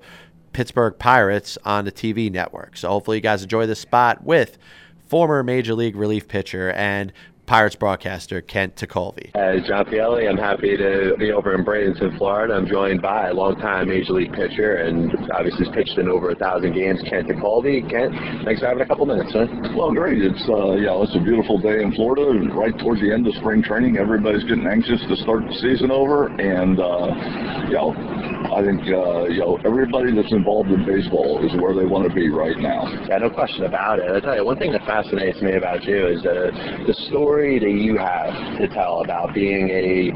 Pittsburgh Pirates on the TV network. So hopefully you guys enjoy this spot with former Major League relief pitcher and Pirates broadcaster Kent Tekulve. As John Pielli, I'm happy to be over in Bradenton, Florida. I'm joined by a longtime Major League pitcher and obviously has pitched in over a thousand games, Kent Tekulve. Kent, thanks for having a couple minutes, man. Well, great. It's uh, yeah, it's a beautiful day in Florida, right towards the end of spring training. Everybody's getting anxious to start the season over, and uh, you know, I think uh, you know everybody that's involved in baseball is where they want to be right now. Yeah, no question about it. I tell you, one thing that fascinates me about you is uh, the story that you have to tell about being a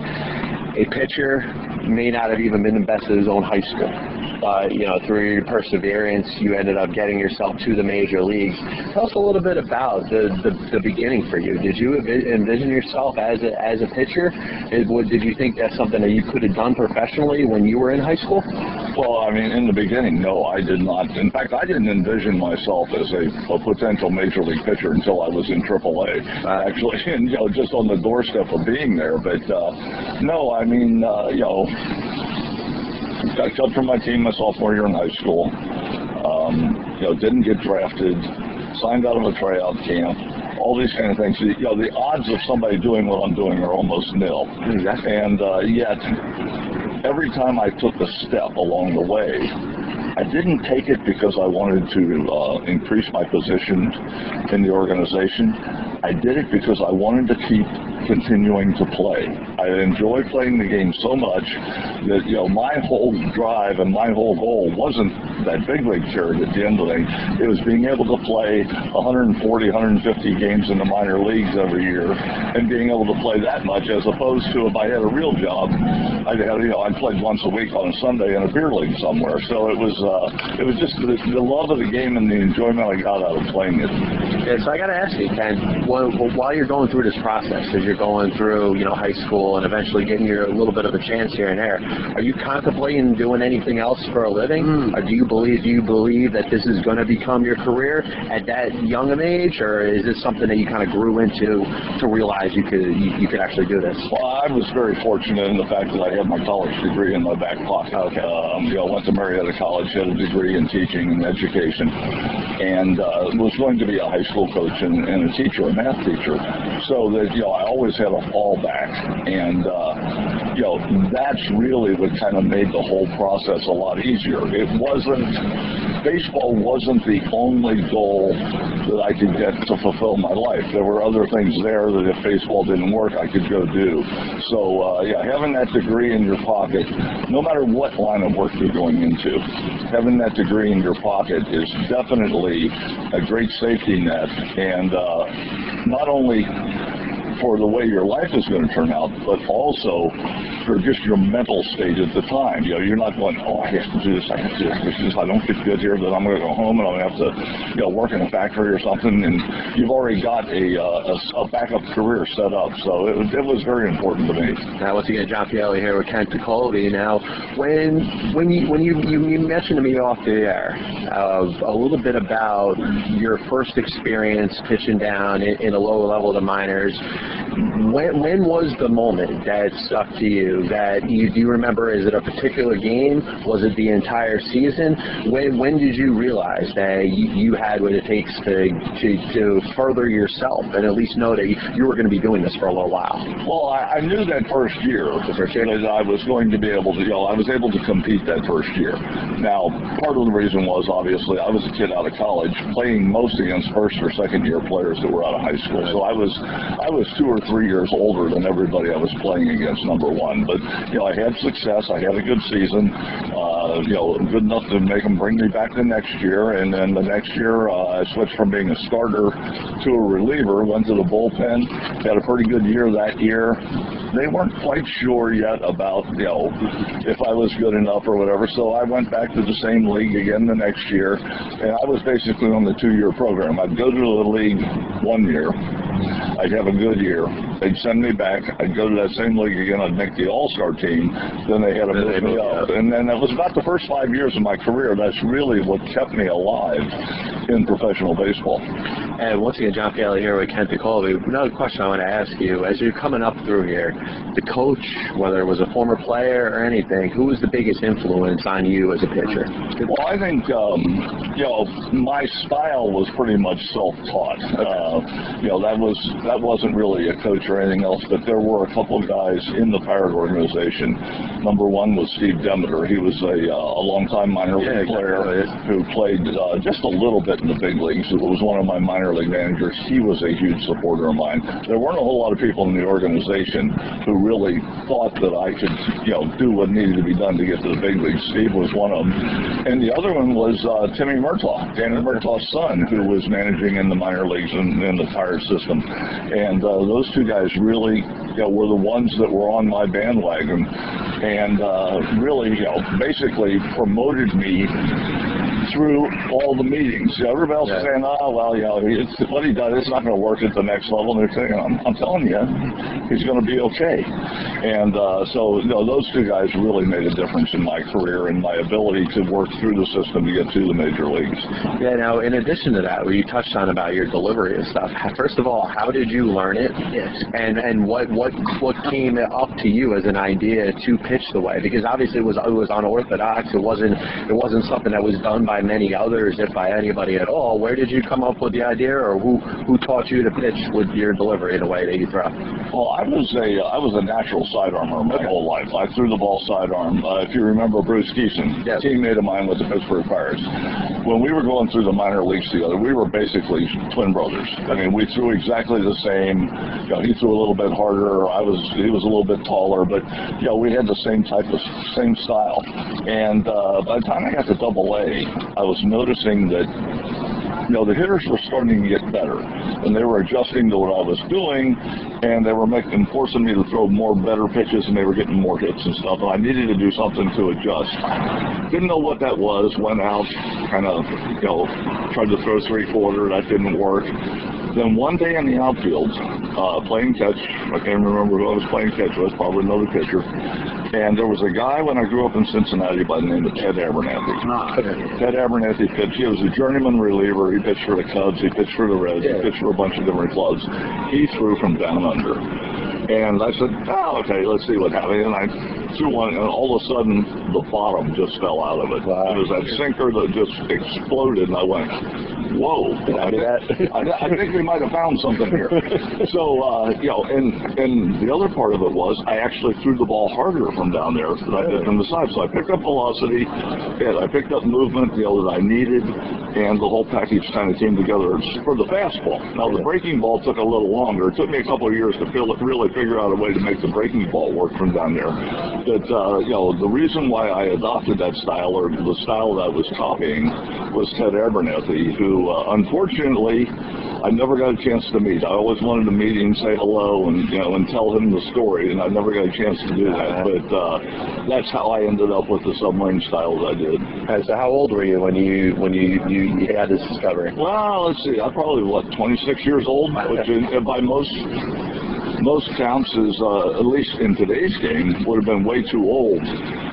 a pitcher may not have even been the best at his own high school. But, you know, through your perseverance, you ended up getting yourself to the major leagues. Tell us a little bit about the, the, the beginning for you. Did you envision yourself as a, as a pitcher? Did, did you think that's something that you could have done professionally when you were in high school? Well, I mean, in the beginning, no, I did not. In fact, I didn't envision myself as a, a potential major league pitcher until I was in AAA, actually, and you know, just on the doorstep of being there. But uh, no, I mean, uh, you know, got cut from my team my sophomore year in high school. Um, you know, didn't get drafted, signed out of a tryout camp all these kind of things. You know, the odds of somebody doing what I'm doing are almost nil. Exactly. And uh, yet, every time I took a step along the way, I didn't take it because I wanted to uh, increase my position in the organization. I did it because I wanted to keep continuing to play. I enjoy playing the game so much that you know my whole drive and my whole goal wasn't that big league shirt at the end of the day. It was being able to play 140, 150 games in the minor leagues every year and being able to play that much as opposed to if I had a real job, I'd have, you know I played once a week on a Sunday in a beer league somewhere. So it was uh, it was just the, the love of the game and the enjoyment I got out of playing it. Yeah, so I got to ask you, Ken, while, while you're going through this process, as you're going through, you know, high school school and eventually getting your a little bit of a chance here and there. Are you contemplating doing anything else for a living? Hmm. Or do you believe do you believe that this is going to become your career at that young of age, or is this something that you kind of grew into to realize you could you, you could actually do this? Well, I was very fortunate in the fact that I had my college degree in my back pocket. Okay. Um, you know, went to Marietta College, had a degree in teaching and education, and uh, was going to be a high school coach and, and a teacher, a math teacher. So that you know, I always had a fallback, and uh, you know, that's really what kind of made the whole process a lot easier. It wasn't baseball wasn't the only goal that I could get to fulfill my life. There were other things there that if baseball didn't work, I could go do. So uh, yeah, having that degree in your pocket, no matter what line of work you're going into, having that degree in your pocket is definitely a great safety net, and uh, not only for the way your life is going to turn out, but also for just your mental state at the time. You know, you're not going, oh, I have to do this, I have to do this. I don't get good here, then I'm going to go home and I'm going to have to, you know, work in a factory or something. And you've already got a, uh, a, a backup career set up. So it was, it was very important to me. Now, once again, John Pielli here with Kent Piccoli. Now, when when you when you, you, you mentioned to me off the air uh, a little bit about your first experience pitching down in, in a lower level of the minors, when when was the moment that stuck to you? That you do you remember? Is it a particular game? Was it the entire season? When when did you realize that you, you had what it takes to, to to further yourself and at least know that you, you were going to be doing this for a little while? Well, I, I knew that first year, that I was going to be able to, you know, I was able to compete that first year. Now, part of the reason was obviously I was a kid out of college playing most against first or second year players that were out of high school. So I was I was two or three years older than everybody I was playing against. Number one, but you know, I had success. I had a good season. Uh, you know, good enough to make them bring me back the next year. And then the next year, uh, I switched from being a starter to a reliever. Went to the bullpen. Had a pretty good year that year. They weren't quite sure yet about you know if I was good enough or whatever. So I went back to the same league again the next year, and I was basically on the two-year program. I'd go to the league one year. I'd have a good year. They'd send me back. I'd go to that same league again. I'd make the All-Star team. Then they had to move me up. And then that was about the first five years of my career. That's really what kept me alive in professional baseball. And once again, John Pielli here with Kent Piccoli. Another question I want to ask you, as you're coming up through here, the coach, whether it was a former player or anything, who was the biggest influence on you as a pitcher? Well, I think um, you know my style was pretty much self-taught. Uh, you know that was that wasn't really a coach or anything else, but there were a couple of guys in the Pirate organization. Number one was Steve Demeter. He was a, uh, a long-time minor league Yeah, player exactly. who played uh, just a little bit in the big leagues. It was one of my minor league managers. He was a huge supporter of mine. There weren't a whole lot of people in the organization who really thought that I could, you know, do what needed to be done to get to the big leagues. Steve was one of them, and the other one was uh, Timmy Murtaugh, Danny Murtaugh's son, who was managing in the minor leagues and in the Pirate system. And uh, those two guys really, you know, were the ones that were on my bandwagon, and uh, really, you know, basically promoted me through all the meetings. You know, everybody else is saying, oh, well, you know, it's, what he does, it's not going to work at the next level. And they're saying, I'm, I'm telling you, he's going to be okay. And uh, so, you know, those two guys really made a difference in my career and my ability to work through the system to get to the major leagues. Yeah, now, in addition to that, where you touched on about your delivery and stuff, first of all, how did you learn it? Yes. And and what, what, what came up to you as an idea to pitch the way? Because obviously it was, it was unorthodox. It wasn't, it wasn't something that was done by many others, if by anybody at all. Where did you come up with the idea, or who, who taught you to pitch with your delivery in a way that you throw? Well, I was a I was a natural sidearmer my whole life. I threw the ball sidearm. Uh, if you remember Bruce Kison, Yes. teammate of mine with the Pittsburgh Pirates. When we were going through the minor leagues together, we were basically twin brothers. I mean, we threw exactly the same. You know, he threw a little bit harder. I was he was a little bit taller, but you know, we had the same type of same style. And uh, by the time I got to Double A, I was noticing that you know, the hitters were starting to get better, and they were adjusting to what I was doing, and they were making forcing me to throw more better pitches, and they were getting more hits and stuff. And I needed to do something to adjust. Didn't know what that was. Went out, kind of, you know, tried to throw three quarter. That didn't work. Then one day in the outfield, uh, playing catch I can't remember who I was playing catch with, probably another pitcher. And there was a guy when I grew up in Cincinnati by the name of Ted Abernathy. Ted Abernathy pitched. He was a journeyman reliever. He pitched for the Cubs. He pitched for the Reds. He pitched for a bunch of different clubs. He threw from down under. And I said, oh, okay, let's see what happens. And I threw one, and all of a sudden, the bottom just fell out of it. It was that sinker that just exploded, and I went, whoa. I, I, I think we might have found something here. So, uh, you know, and, and the other part of it was I actually threw the ball harder from down there than I did from the side. So I picked up velocity, and I picked up movement, you know, that I needed, and the whole package kind of came together for the fastball. Now, the breaking ball took a little longer. It took me a couple of years to feel, really figure out a way to make the breaking ball work from down there. But, uh, you know, the reason why I adopted that style, or the style that I was copying, was Ted Abernathy, who, uh, unfortunately, I never got a chance to meet. I always wanted to meet him, say hello, and you know, and tell him the story, and I never got a chance to do that. But uh, that's how I ended up with the submarine style that I did. And so, how old were you when you when you you, you had this discovery? Well, let's see. I'm probably what 26 years old, which in, by most most counts is uh, at least in today's game would have been way too old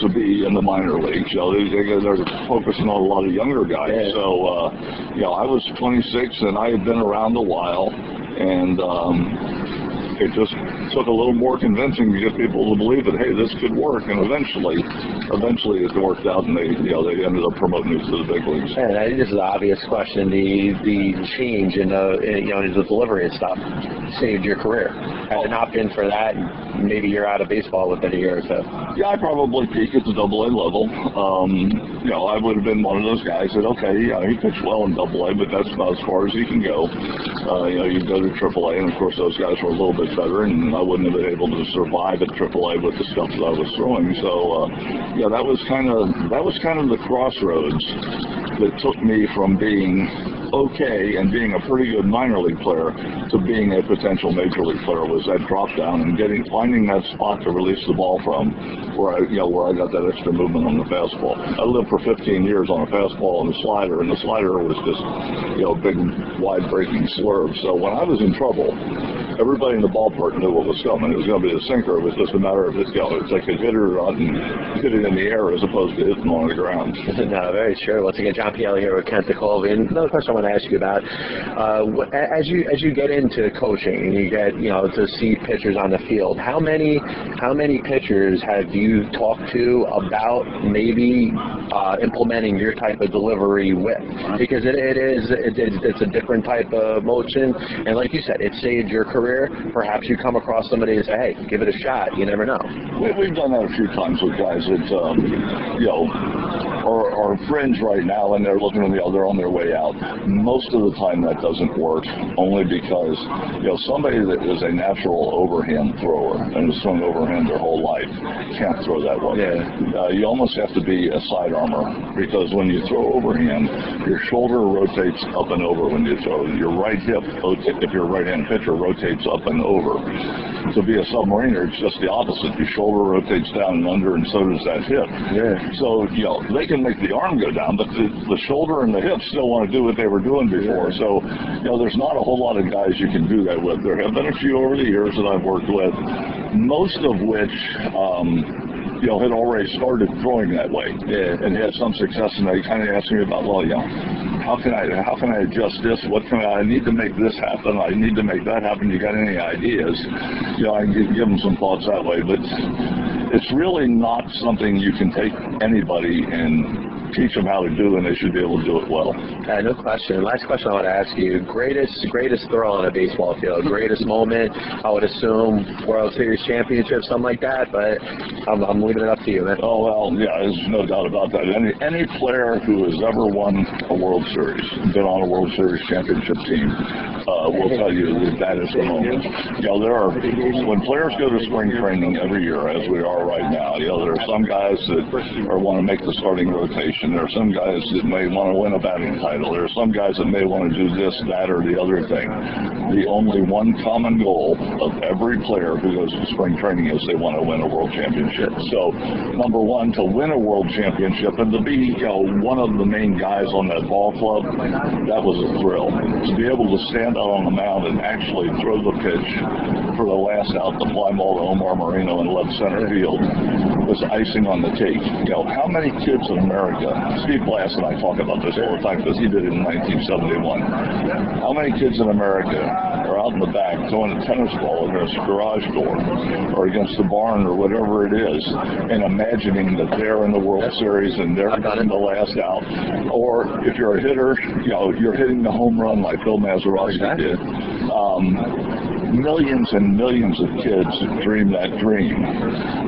to be in the minor leagues. You know, they, they, they're focusing on a lot of younger guys. Yeah. So, uh, you know, I was 26 and I had been around a while, and um, it just took a little more convincing to get people to believe that hey, this could work. And eventually, eventually it worked out, and they you know they ended up promoting us to the big leagues. And I this is an obvious question. The the change in the in, you know in the delivery and stuff saved your career. Had it not been for that, maybe you're out of baseball within a year or so. Yeah, I probably peak at the double A level. Um, you know, I would have been one of those guys that, okay, yeah, he pitched well in double A, but that's about as far as he can go. Uh, you know, you go to triple A, and of course those guys were a little bit better, and I wouldn't have been able to survive at AAA with the stuff that I was throwing. So, uh, yeah, that was kind of that was kind of the crossroads that took me from being okay and being a pretty good minor league player to being a potential major league player was that drop down and getting finding that spot to release the ball from where I you know where I got that extra movement on the fastball. I lived for 15 years on a fastball and a slider and the slider was just you know big wide breaking swerve. So when I was in trouble, everybody in the ballpark knew what was coming. It was going to be a sinker. It was just a matter of you know, it's like a hit it or not and hit it in the air as opposed to hitting on the ground. no, very true. Once again, John Pielli here with Kent Colby. And another question I want to ask you about: uh, as you as you get into coaching and you get you know to see pitchers on the field, how many how many pitchers have you talked to about maybe uh, implementing your type of delivery with? Because it, it is it, it's a different type of motion, and like you said, it saved your career. Perhaps you come across somebody and say, "Hey, give it a shot." You never know. We, we've done that a few times with guys that, um, you know, are, are fringe right now and they're looking, you know, they're on their way out. Most of the time that doesn't work only because, you know, somebody that is a natural overhand thrower and has thrown overhand their whole life can't throw that well. Yeah. Uh, you almost have to be a side armor because when you throw overhand, your shoulder rotates up and over when you throw. Your right hip, if you're a right-hand pitcher, rotates up and over. To be a submariner, it's just the opposite. Your shoulder rotates down and under, and so does that hip. Yeah. So, you know, they can make the arm go down, but the, the shoulder and the hip still want to do what they were doing before. So, you know, there's not a whole lot of guys you can do that with. There have been a few over the years that I've worked with, most of which, um, you know, had already started throwing that way and had some success, and they kind of asked me about, well, you know, how can I how can I adjust this? What can I, I need to make this happen? I need to make that happen. You got any ideas? You know, I can give, give them some thoughts that way, but it's really not something you can take anybody and teach them how to do, and they should be able to do it well. Uh, no question. Last question I want to ask you: greatest greatest throw on a baseball field, greatest moment. I would assume World Series championship, something like that. But I'm, I'm leaving it up to you, man. Oh well, yeah, there's no doubt about that. Any any player who has ever won a World Series, been on a World Series championship team, uh, will tell you that that is the moment. You know, there are when players go to spring training every year, as we are right now. You know, there are some guys that are want to make the starting rotation. There are some guys that may want to win a batting title. There are some guys that may want to do this, that, or the other thing. The only one common goal of every player who goes to spring training is they want to win a world championship. So, number one, to win a world championship and to be, you know, one of the main guys on that ball club, that was a thrill. To be able to stand out on the mound and actually throw the pitch for the last out, the fly ball to Omar Moreno in left center field was icing on the cake. You know, how many kids in America, Steve Blass and I talk about this all the time because he did it in 1971. How many kids in America are out in the back throwing a tennis ball against a garage door or against the barn or whatever it is and imagining that they're in the World Series and they're getting the last out? Or if you're a hitter, you know, you're hitting the home run like Bill Mazeroski did. Um, millions and millions of kids dream that dream.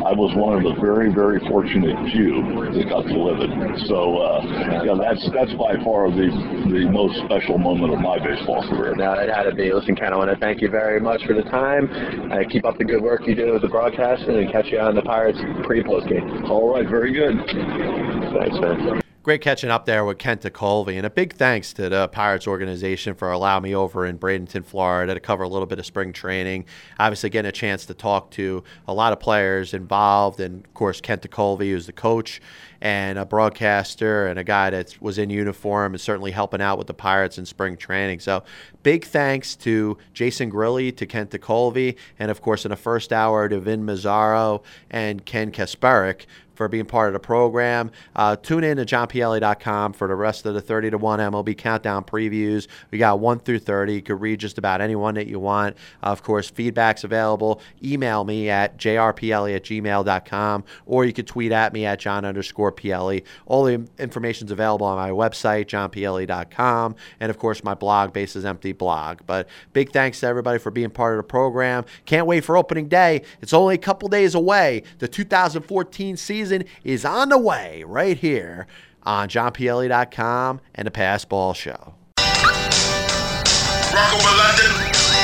I was one of the very, very fortunate few that got to live it. So, uh, yeah, that's that's by far the the most special moment of my baseball career. No, it had to be. Listen, Ken, I want to thank you very much for the time. Uh, keep up the good work you do with the broadcasting, and catch you on the Pirates pre-post game. All right, very good. Thanks, man great catching up there with Kent Tekulve. And a big thanks to the Pirates organization for allowing me over in Bradenton, Florida to cover a little bit of spring training. Obviously, getting a chance to talk to a lot of players involved. And of course, Kent Tekulve, who's the coach and a broadcaster and a guy that was in uniform and certainly helping out with the Pirates in spring training. So big thanks to Jason Grilli, to Kent Tekulve, and of course in the first hour to Vin Mazzaro and Ken Kasperek for being part of the program. Uh, tune in to johnpielli.com for the rest of the 30 to 1 MLB countdown previews. We got 1 through 30. You could read just about anyone that you want. Uh, of course, feedback's available. Email me at jrpielli at gmail.com or you could tweet at me at john underscore PLE. All the information is available on my website, johnpielli.com, and of course, my blog, Bases Empty blog. But big thanks to everybody for being part of the program. Can't wait for opening day. It's only a couple days away. The 2014 season season is on the way right here on johnpielli.com and the Pass Ball Show. Welcome to London,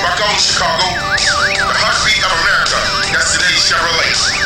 back Chicago, the heartbeat of America, Chevrolet.